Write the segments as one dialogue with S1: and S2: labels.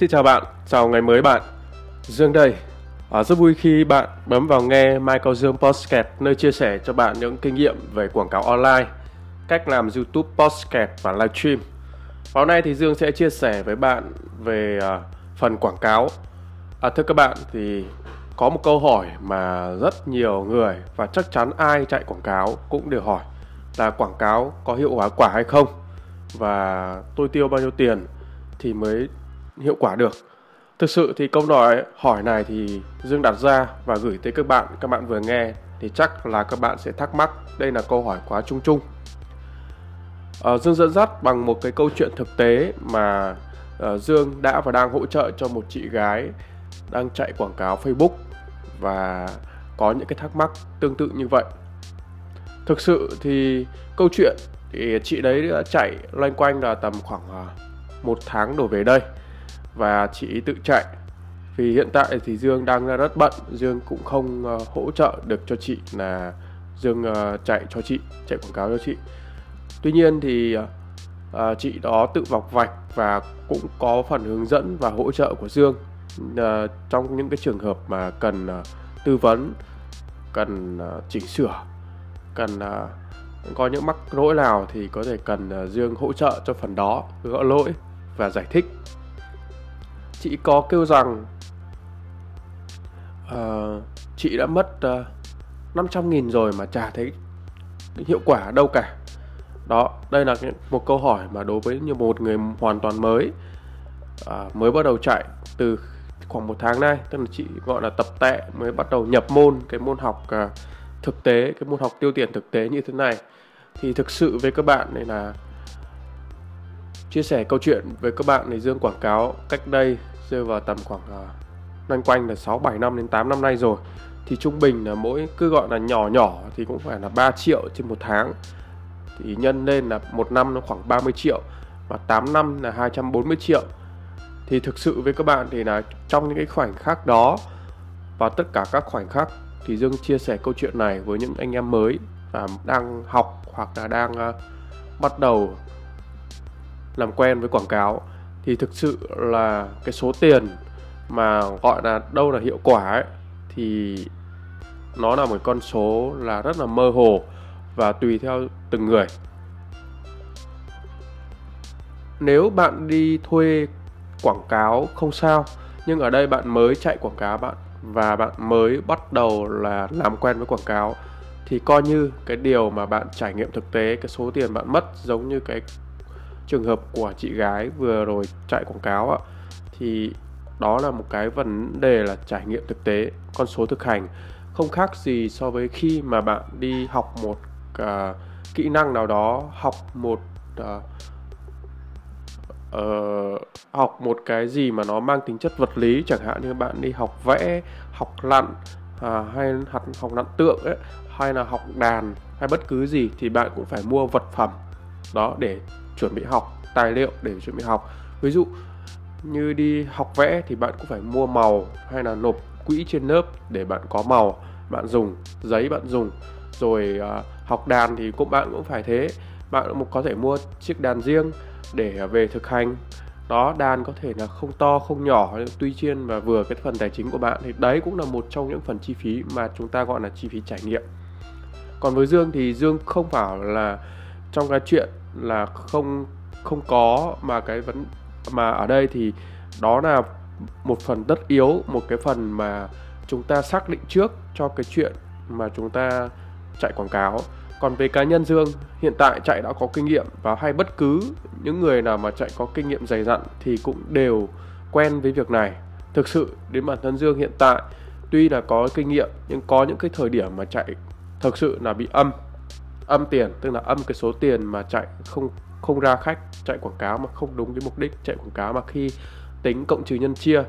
S1: Xin chào bạn, chào ngày mới bạn. Dương đây. À, rất vui khi bạn bấm vào nghe Michael Dương Podcast nơi chia sẻ cho bạn những kinh nghiệm về quảng cáo online, cách làm YouTube Podcast và livestream. Hôm nay thì Dương sẽ chia sẻ với bạn về à, phần quảng cáo. À, thưa các bạn thì có một câu hỏi mà rất nhiều người và chắc chắn ai chạy quảng cáo cũng đều hỏi là quảng cáo có hiệu quả quả hay không và tôi tiêu bao nhiêu tiền thì mới hiệu quả được. Thực sự thì câu đòi hỏi này thì dương đặt ra và gửi tới các bạn các bạn vừa nghe thì chắc là các bạn sẽ thắc mắc đây là câu hỏi quá chung chung. À, dương dẫn dắt bằng một cái câu chuyện thực tế mà uh, dương đã và đang hỗ trợ cho một chị gái đang chạy quảng cáo facebook và có những cái thắc mắc tương tự như vậy. Thực sự thì câu chuyện thì chị đấy đã chạy loanh quanh là tầm khoảng ờ, một tháng đổ về đây và chị tự chạy. Vì hiện tại thì Dương đang rất bận Dương cũng không uh, hỗ trợ được cho chị là Dương uh, chạy cho chị chạy quảng cáo cho chị. Tuy nhiên thì uh, chị đó tự vọc vạch và cũng có phần hướng dẫn và hỗ trợ của Dương. Uh, trong những cái trường hợp mà cần uh, tư vấn cần uh, chỉnh sửa cần uh, có những mắc lỗi nào thì có thể cần uh, Dương hỗ trợ cho phần đó gỡ lỗi và giải thích chị có kêu rằng uh, chị đã mất ờ, uh, 500 nghìn rồi mà chả thấy hiệu quả đâu cả. Đó đây là một câu hỏi mà đối với như một người hoàn toàn mới uh, mới bắt đầu chạy từ khoảng một tháng nay. Tức là chị gọi là tập tệ mới bắt đầu nhập môn cái môn học uh, thực tế cái môn học tiêu tiền thực tế như thế này. Thì thực sự với các bạn này là chia sẻ câu chuyện với các bạn này Dương quảng cáo cách đây rơi vào tầm khoảng uh, loanh quanh là 6 7 năm đến 8 năm nay rồi. Thì trung bình là mỗi cứ gọi là nhỏ nhỏ thì cũng phải là 3 triệu trên một tháng. Thì nhân lên là một năm nó khoảng 30 triệu và 8 năm là 240 triệu. Thì thực sự với các bạn thì là trong những cái khoảnh khắc đó và tất cả các khoảnh khắc thì Dương chia sẻ câu chuyện này với những anh em mới và đang học hoặc là đang uh, bắt đầu làm quen với quảng cáo thì thực sự là cái số tiền mà gọi là đâu là hiệu quả ấy, thì nó là một con số là rất là mơ hồ và tùy theo từng người. Nếu bạn đi thuê quảng cáo không sao, nhưng ở đây bạn mới chạy quảng cáo bạn và bạn mới bắt đầu là làm quen với quảng cáo, thì coi như cái điều mà bạn trải nghiệm thực tế, cái số tiền bạn mất giống như cái trường hợp của chị gái vừa rồi chạy quảng cáo ạ thì đó là một cái vấn đề là trải nghiệm thực tế con số thực hành. Không khác gì so với khi mà bạn đi học một uh, kỹ năng nào đó học một uh, uh, học một cái gì mà nó mang tính chất vật lý chẳng hạn như bạn đi học vẽ học lặn uh, hay học học lặn tượng ấy hay là học đàn hay bất cứ gì thì bạn cũng phải mua vật phẩm đó để chuẩn bị học tài liệu để chuẩn bị học. Ví dụ như đi học vẽ thì bạn cũng phải mua màu hay là nộp quỹ trên lớp để bạn có màu bạn dùng giấy bạn dùng. Rồi uh, học đàn thì cũng bạn cũng phải thế. Bạn cũng có thể mua chiếc đàn riêng để về thực hành. Đó đàn có thể là không to không nhỏ tuy nhiên và vừa cái phần tài chính của bạn thì đấy cũng là một trong những phần chi phí mà chúng ta gọi là chi phí trải nghiệm. Còn với dương thì dương không phải là trong cái chuyện là không không có mà cái vấn, mà ở đây thì đó là một phần tất yếu, một cái phần mà chúng ta xác định trước cho cái chuyện mà chúng ta chạy quảng cáo. Còn về cá nhân dương, hiện tại chạy đã có kinh nghiệm và hay bất cứ những người nào mà chạy có kinh nghiệm dày dặn thì cũng đều quen với việc này. Thực sự, đến bản thân dương hiện tại, tuy là có kinh nghiệm nhưng có những cái thời điểm mà chạy thực sự là bị âm âm tiền tức là âm cái số tiền mà chạy không không ra khách chạy quảng cáo mà không đúng cái mục đích chạy quảng cáo mà khi tính cộng trừ nhân chia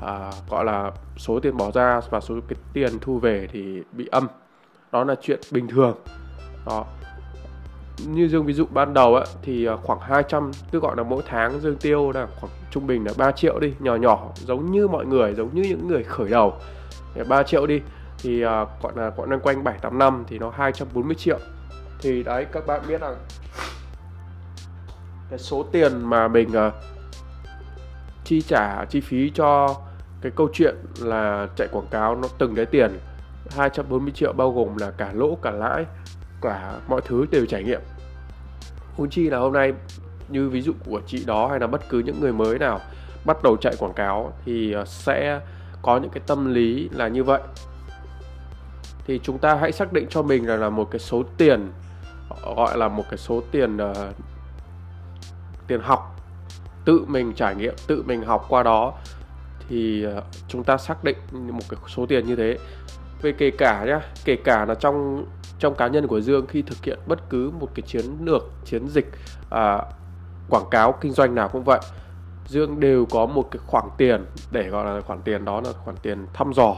S1: à, gọi là số tiền bỏ ra và số cái tiền thu về thì bị âm. Đó là chuyện bình thường. Đó. Như dương ví dụ ban đầu ấy, thì à, khoảng 200 cứ gọi là mỗi tháng dương tiêu là khoảng trung bình là 3 triệu đi nhỏ nhỏ giống như mọi người giống như những người khởi đầu. 3 triệu đi thì uh, gọi là gọi là quanh 7 8 năm thì nó 240 triệu thì đấy các bạn biết là cái số tiền mà mình uh, chi trả chi phí cho cái câu chuyện là chạy quảng cáo nó từng đấy tiền 240 triệu bao gồm là cả lỗ cả lãi cả mọi thứ đều trải nghiệm. Huống chi là hôm nay như ví dụ của chị đó hay là bất cứ những người mới nào bắt đầu chạy quảng cáo thì ờ, sẽ có những cái tâm lý là như vậy. Thì chúng ta hãy xác định cho mình là là một cái số tiền gọi là một cái số tiền uh, tiền học tự mình trải nghiệm tự mình học qua đó. Thì uh, chúng ta xác định một cái số tiền như thế. Về kể cả nhá kể cả là trong trong cá nhân của Dương khi thực hiện bất cứ một cái chiến lược chiến dịch uh, quảng cáo kinh doanh nào cũng vậy Dương đều có một cái khoản tiền để gọi là khoản tiền đó là khoản tiền thăm dò.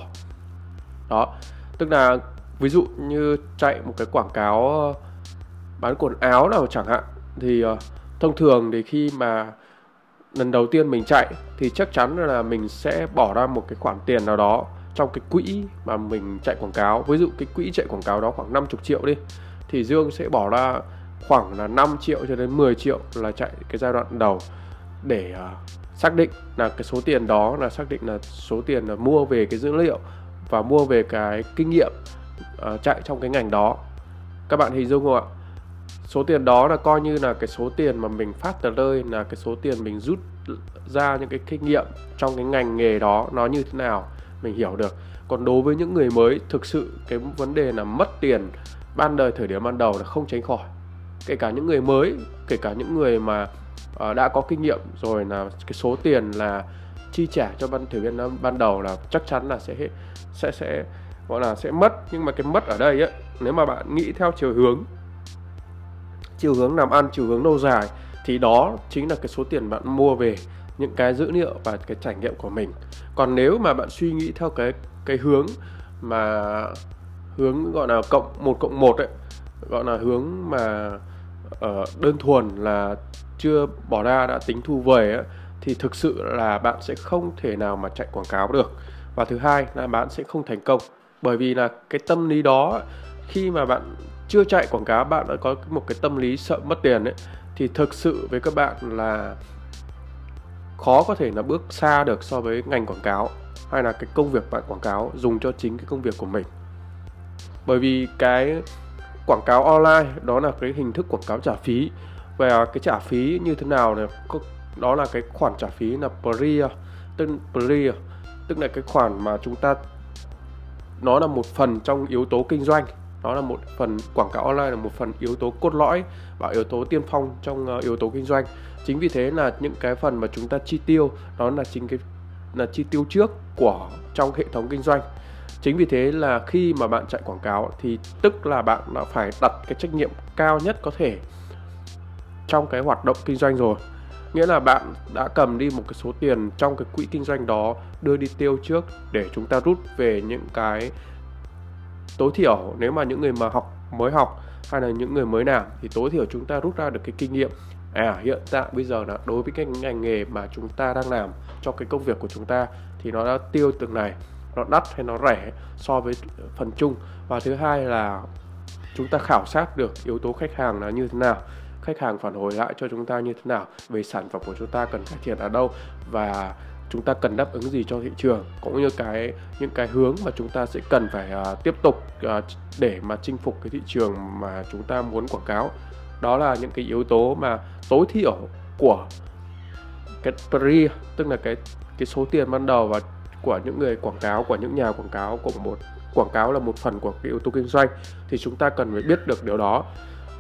S1: Đó tức là ví dụ như chạy một cái quảng cáo bán quần áo nào chẳng hạn thì uh, thông thường thì khi mà lần đầu tiên mình chạy thì chắc chắn là mình sẽ bỏ ra một cái khoản tiền nào đó trong cái quỹ mà mình chạy quảng cáo. Ví dụ cái quỹ chạy quảng cáo đó khoảng 50 triệu đi thì Dương sẽ bỏ ra khoảng là 5 triệu cho đến 10 triệu là chạy cái giai đoạn đầu để uh, xác định là cái số tiền đó là xác định là số tiền là mua về cái dữ liệu và mua về cái kinh nghiệm uh, chạy trong cái ngành đó. Các bạn hình dung không ạ? Số tiền đó là coi như là cái số tiền mà mình phát tờ rơi là cái số tiền mình rút ra những cái kinh nghiệm trong cái ngành nghề đó nó như thế nào mình hiểu được. Còn đối với những người mới thực sự cái vấn đề là mất tiền ban đời thời điểm ban đầu là không tránh khỏi. Kể cả những người mới kể cả những người mà uh, đã có kinh nghiệm rồi là cái số tiền là chi trả cho ban thử viên ban đầu là chắc chắn là sẽ sẽ sẽ gọi là sẽ mất. Nhưng mà cái mất ở đây ấy nếu mà bạn nghĩ theo chiều hướng chiều hướng làm ăn chiều hướng lâu dài thì đó chính là cái số tiền bạn mua về những cái dữ liệu và cái trải nghiệm của mình. Còn nếu mà bạn suy nghĩ theo cái cái hướng mà hướng gọi là cộng một cộng một ấy gọi là hướng mà uh, đơn thuần là chưa bỏ ra đã tính thu về ấy, thì thực sự là bạn sẽ không thể nào mà chạy quảng cáo được. Và thứ hai là bạn sẽ không thành công bởi vì là cái tâm lý đó khi mà bạn chưa chạy quảng cáo, bạn đã có một cái tâm lý sợ mất tiền ấy, thì thực sự với các bạn là khó có thể là bước xa được so với ngành quảng cáo hay là cái công việc bạn quảng cáo, dùng cho chính cái công việc của mình. Bởi vì cái quảng cáo online, đó là cái hình thức quảng cáo trả phí. Và cái trả phí như thế nào này đó là cái khoản trả phí là pre, tức pre, tức là cái khoản mà chúng ta, nó là một phần trong yếu tố kinh doanh đó là một phần quảng cáo online là một phần yếu tố cốt lõi và yếu tố tiên phong trong uh, yếu tố kinh doanh. Chính vì thế là những cái phần mà chúng ta chi tiêu đó là chính cái là chi tiêu trước của trong hệ thống kinh doanh. Chính vì thế là khi mà bạn chạy quảng cáo thì tức là bạn đã phải đặt cái trách nhiệm cao nhất có thể trong cái hoạt động kinh doanh rồi. Nghĩa là bạn đã cầm đi một cái số tiền trong cái quỹ kinh doanh đó đưa đi tiêu trước để chúng ta rút về những cái tối thiểu, nếu mà những người mà học, mới học hay là những người mới làm thì tối thiểu chúng ta rút ra được cái kinh nghiệm. À hiện tại bây giờ là đối với cái ngành nghề mà chúng ta đang làm cho cái công việc của chúng ta thì nó đã tiêu từng này, nó đắt hay nó rẻ so với phần chung. Và thứ hai là chúng ta khảo sát được yếu tố khách hàng là như thế nào, khách hàng phản hồi lại cho chúng ta như thế nào, về sản phẩm của chúng ta cần cải thiện ở đâu và chúng ta cần đáp ứng gì cho thị trường cũng như cái những cái hướng mà chúng ta sẽ cần phải uh, tiếp tục uh, để mà chinh phục cái thị trường mà chúng ta muốn quảng cáo. Đó là những cái yếu tố mà tối thiểu của cái pre tức là cái cái số tiền ban đầu và của những người quảng cáo của những nhà quảng cáo của một quảng cáo là một phần của cái yếu tố kinh doanh thì chúng ta cần phải biết được điều đó.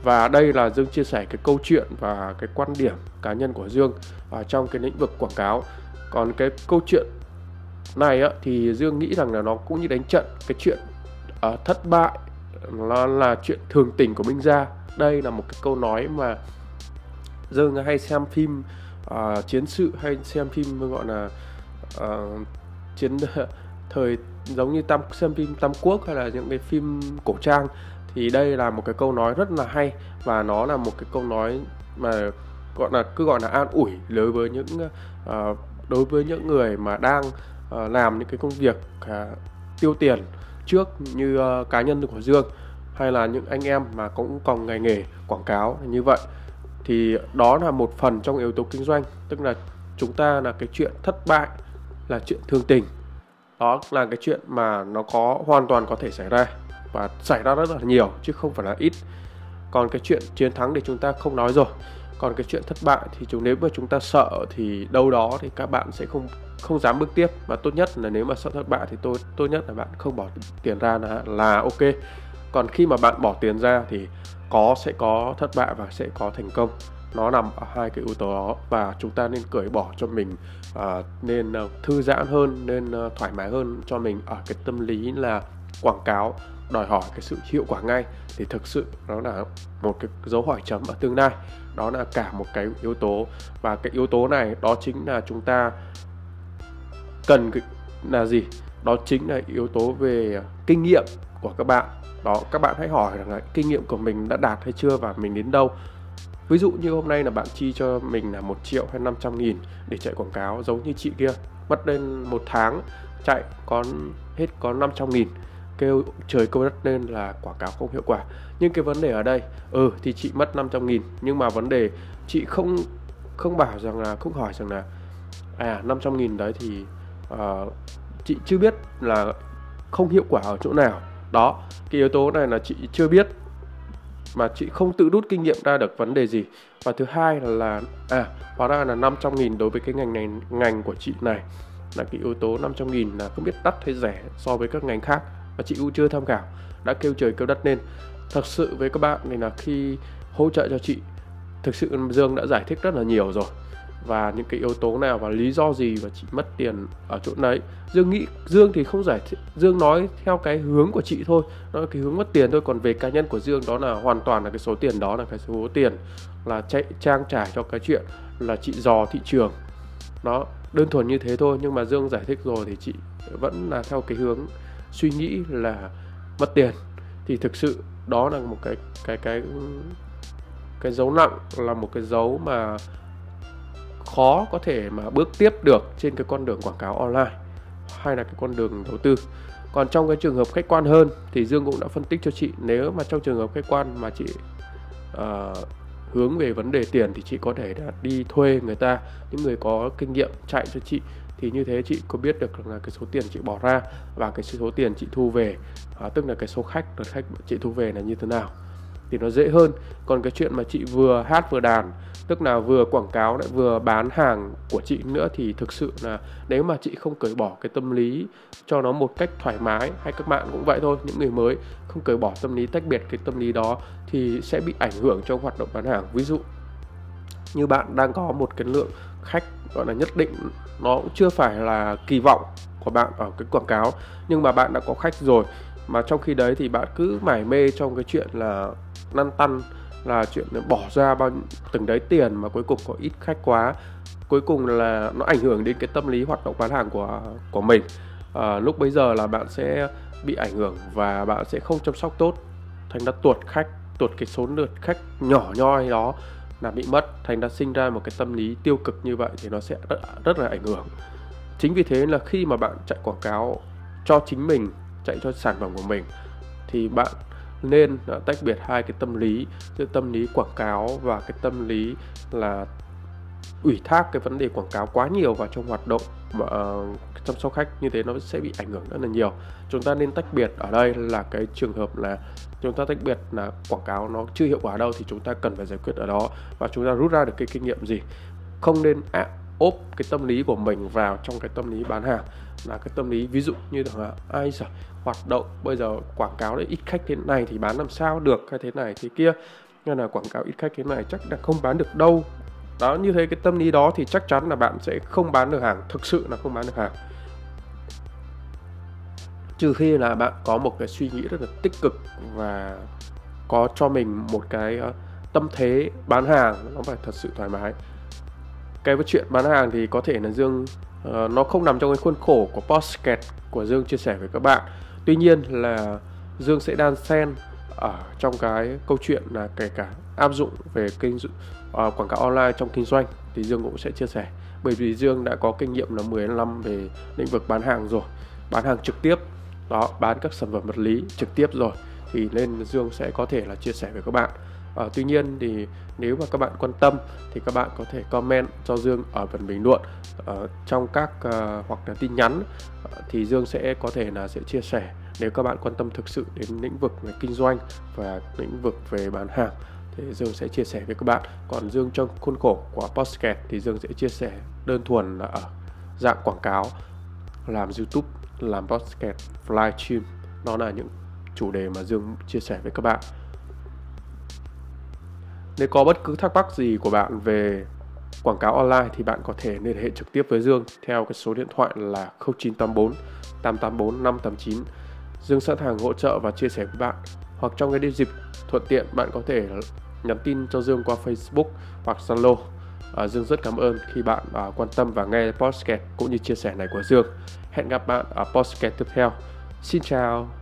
S1: Và đây là Dương chia sẻ cái câu chuyện và cái quan điểm cá nhân của Dương ở trong cái lĩnh vực quảng cáo còn cái câu chuyện này á, thì Dương nghĩ rằng là nó cũng như đánh trận cái chuyện uh, thất bại nó là chuyện thường tình của Minh Gia. Đây là một cái câu nói mà Dương hay xem phim uh, chiến sự hay xem phim gọi là uh, chiến thời giống như tam xem phim Tam Quốc hay là những cái phim cổ trang. Thì đây là một cái câu nói rất là hay và nó là một cái câu nói mà gọi là cứ gọi là an ủi đối với những uh, đối với những người mà đang uh, làm những cái công việc uh, tiêu tiền trước như uh, cá nhân của Dương hay là những anh em mà cũng còn ngành nghề quảng cáo như vậy thì đó là một phần trong yếu tố kinh doanh. Tức là chúng ta là cái chuyện thất bại là chuyện thương tình. Đó là cái chuyện mà nó có hoàn toàn có thể xảy ra và xảy ra rất là nhiều chứ không phải là ít. Còn cái chuyện chiến thắng thì chúng ta không nói rồi còn cái chuyện thất bại thì chúng nếu mà chúng ta sợ thì đâu đó thì các bạn sẽ không không dám bước tiếp. Và tốt nhất là nếu mà sợ thất bại thì tôi tốt nhất là bạn không bỏ tiền ra là là ok. Còn khi mà bạn bỏ tiền ra thì có sẽ có thất bại và sẽ có thành công. Nó nằm ở hai cái yếu tố đó. Và chúng ta nên cởi bỏ cho mình uh, nên uh, thư giãn hơn nên uh, thoải mái hơn cho mình ở cái tâm lý là quảng cáo đòi hỏi cái sự hiệu quả ngay thì thực sự nó là một cái dấu hỏi chấm ở tương lai. Đó là cả một cái yếu tố và cái yếu tố này đó chính là chúng ta cần là gì? Đó chính là yếu tố về kinh nghiệm của các bạn. Đó, các bạn hãy hỏi rằng là kinh nghiệm của mình đã đạt hay chưa và mình đến đâu. Ví dụ như hôm nay là bạn chi cho mình là một triệu hay 500 nghìn để chạy quảng cáo giống như chị kia. Mất lên một tháng chạy có hết có 500 nghìn kêu trời câu đất nên là quảng cáo không hiệu quả. Nhưng cái vấn đề ở đây ừ thì chị mất 500 nghìn nhưng mà vấn đề chị không không bảo rằng là không hỏi rằng là à 500 nghìn đấy thì uh, chị chưa biết là không hiệu quả ở chỗ nào. Đó cái yếu tố này là chị chưa biết mà chị không tự rút kinh nghiệm ra được vấn đề gì. Và thứ hai là, là à hóa ra là 500 nghìn đối với cái ngành này ngành của chị này là cái yếu tố 500 nghìn là không biết đắt hay rẻ so với các ngành khác và chị cũng chưa tham khảo, đã kêu trời kêu đất nên. Thật sự với các bạn này là khi hỗ trợ cho chị, thực sự Dương đã giải thích rất là nhiều rồi. Và những cái yếu tố nào và lý do gì và chị mất tiền ở chỗ đấy. Dương nghĩ, dương thì không giải thích, dương nói theo cái hướng của chị thôi nó là cái hướng mất tiền thôi. Còn về cá nhân của dương đó là hoàn toàn là cái số tiền đó là cái số tiền là chạy, trang trải cho cái chuyện là chị dò thị trường. Nó đơn thuần như thế thôi. Nhưng mà dương giải thích rồi thì chị vẫn là theo cái hướng suy nghĩ là mất tiền thì thực sự đó là một cái cái cái cái dấu nặng là một cái dấu mà khó có thể mà bước tiếp được trên cái con đường quảng cáo online hay là cái con đường đầu tư. Còn trong cái trường hợp khách quan hơn thì Dương cũng đã phân tích cho chị nếu mà trong trường hợp khách quan mà chị uh, hướng về vấn đề tiền thì chị có thể là đi thuê người ta những người có kinh nghiệm chạy cho chị thì như thế chị có biết được là cái số tiền chị bỏ ra và cái số tiền chị thu về à, tức là cái số khách lượt khách chị thu về là như thế nào. Thì nó dễ hơn. Còn cái chuyện mà chị vừa hát vừa đàn tức là vừa quảng cáo lại vừa bán hàng của chị nữa thì thực sự là nếu mà chị không cởi bỏ cái tâm lý cho nó một cách thoải mái hay các bạn cũng vậy thôi những người mới không cởi bỏ tâm lý tách biệt cái tâm lý đó thì sẽ bị ảnh hưởng trong hoạt động bán hàng. Ví dụ như bạn đang có một cái lượng khách gọi là nhất định nó cũng chưa phải là kỳ vọng của bạn ở cái quảng cáo nhưng mà bạn đã có khách rồi. Mà trong khi đấy thì bạn cứ mải mê trong cái chuyện là năn tăn là chuyện bỏ ra bao từng đấy tiền mà cuối cùng có ít khách quá. Cuối cùng là nó ảnh hưởng đến cái tâm lý hoạt động bán hàng của của mình. À, lúc bây giờ là bạn sẽ bị ảnh hưởng và bạn sẽ không chăm sóc tốt. Thành ra tuột khách tuột cái số lượt khách nhỏ nhoi đó là bị mất thành ra sinh ra một cái tâm lý tiêu cực như vậy thì nó sẽ rất, rất là ảnh hưởng. Chính vì thế là khi mà bạn chạy quảng cáo cho chính mình chạy cho sản phẩm của mình thì bạn nên à, tách biệt hai cái tâm lý giữa tâm lý quảng cáo và cái tâm lý là ủy thác cái vấn đề quảng cáo quá nhiều vào trong hoạt động mà uh, chăm sóc khách. Như thế nó sẽ bị ảnh hưởng rất là nhiều. Chúng ta nên tách biệt ở đây là cái trường hợp là chúng ta tách biệt là quảng cáo nó chưa hiệu quả đâu thì chúng ta cần phải giải quyết ở đó và chúng ta rút ra được cái kinh nghiệm gì. Không nên à, ốp cái tâm lý của mình vào trong cái tâm lý bán hàng. Là cái tâm lý ví dụ như là ai sợ hoạt động bây giờ quảng cáo để ít khách thế này thì bán làm sao được? hay thế này thế kia. Nên là quảng cáo ít khách thế này chắc là không bán được đâu. Đó như thế cái tâm lý đó thì chắc chắn là bạn sẽ không bán được hàng thực sự là không bán được hàng trừ khi là bạn có một cái suy nghĩ rất là tích cực và có cho mình một cái ờ, tâm thế bán hàng nó phải thật sự thoải mái. Cái chuyện bán hàng thì có thể là dương uh, nó không nằm trong cái khuôn khổ của podcast của dương chia sẻ với các bạn. Tuy nhiên là dương sẽ đan xen ở trong cái câu chuyện là kể cả áp dụng về kinh uh, quảng cáo online trong kinh doanh thì dương cũng sẽ chia sẻ. Bởi vì dương đã có kinh nghiệm là 10 năm về lĩnh vực bán hàng rồi bán hàng trực tiếp đó bán các sản phẩm vật lý trực tiếp rồi thì nên dương sẽ có thể là chia sẻ với các bạn. À, tuy nhiên thì nếu mà các bạn quan tâm thì các bạn có thể comment cho Dương ở phần bình luận. À, trong các à, hoặc là tin nhắn à, thì Dương sẽ có thể là sẽ chia sẻ nếu các bạn quan tâm thực sự đến lĩnh vực về kinh doanh và lĩnh vực về bán hàng thì Dương sẽ chia sẻ với các bạn. Còn Dương trong khuôn khổ của podcast thì Dương sẽ chia sẻ đơn thuần là ở dạng quảng cáo làm YouTube làm podcast livestream đó là những chủ đề mà Dương chia sẻ với các bạn nếu có bất cứ thắc mắc gì của bạn về quảng cáo online thì bạn có thể liên hệ trực tiếp với Dương theo cái số điện thoại là 0984 884 589. Dương sẵn sàng hỗ trợ và chia sẻ với bạn. Hoặc trong cái dịp thuận tiện bạn có thể nhắn tin cho Dương qua Facebook hoặc Zalo. À, Dương rất cảm ơn khi bạn à, quan tâm và nghe podcast cũng như chia sẻ này của Dương. Hẹn gặp bạn ở podcast tiếp theo. Xin chào.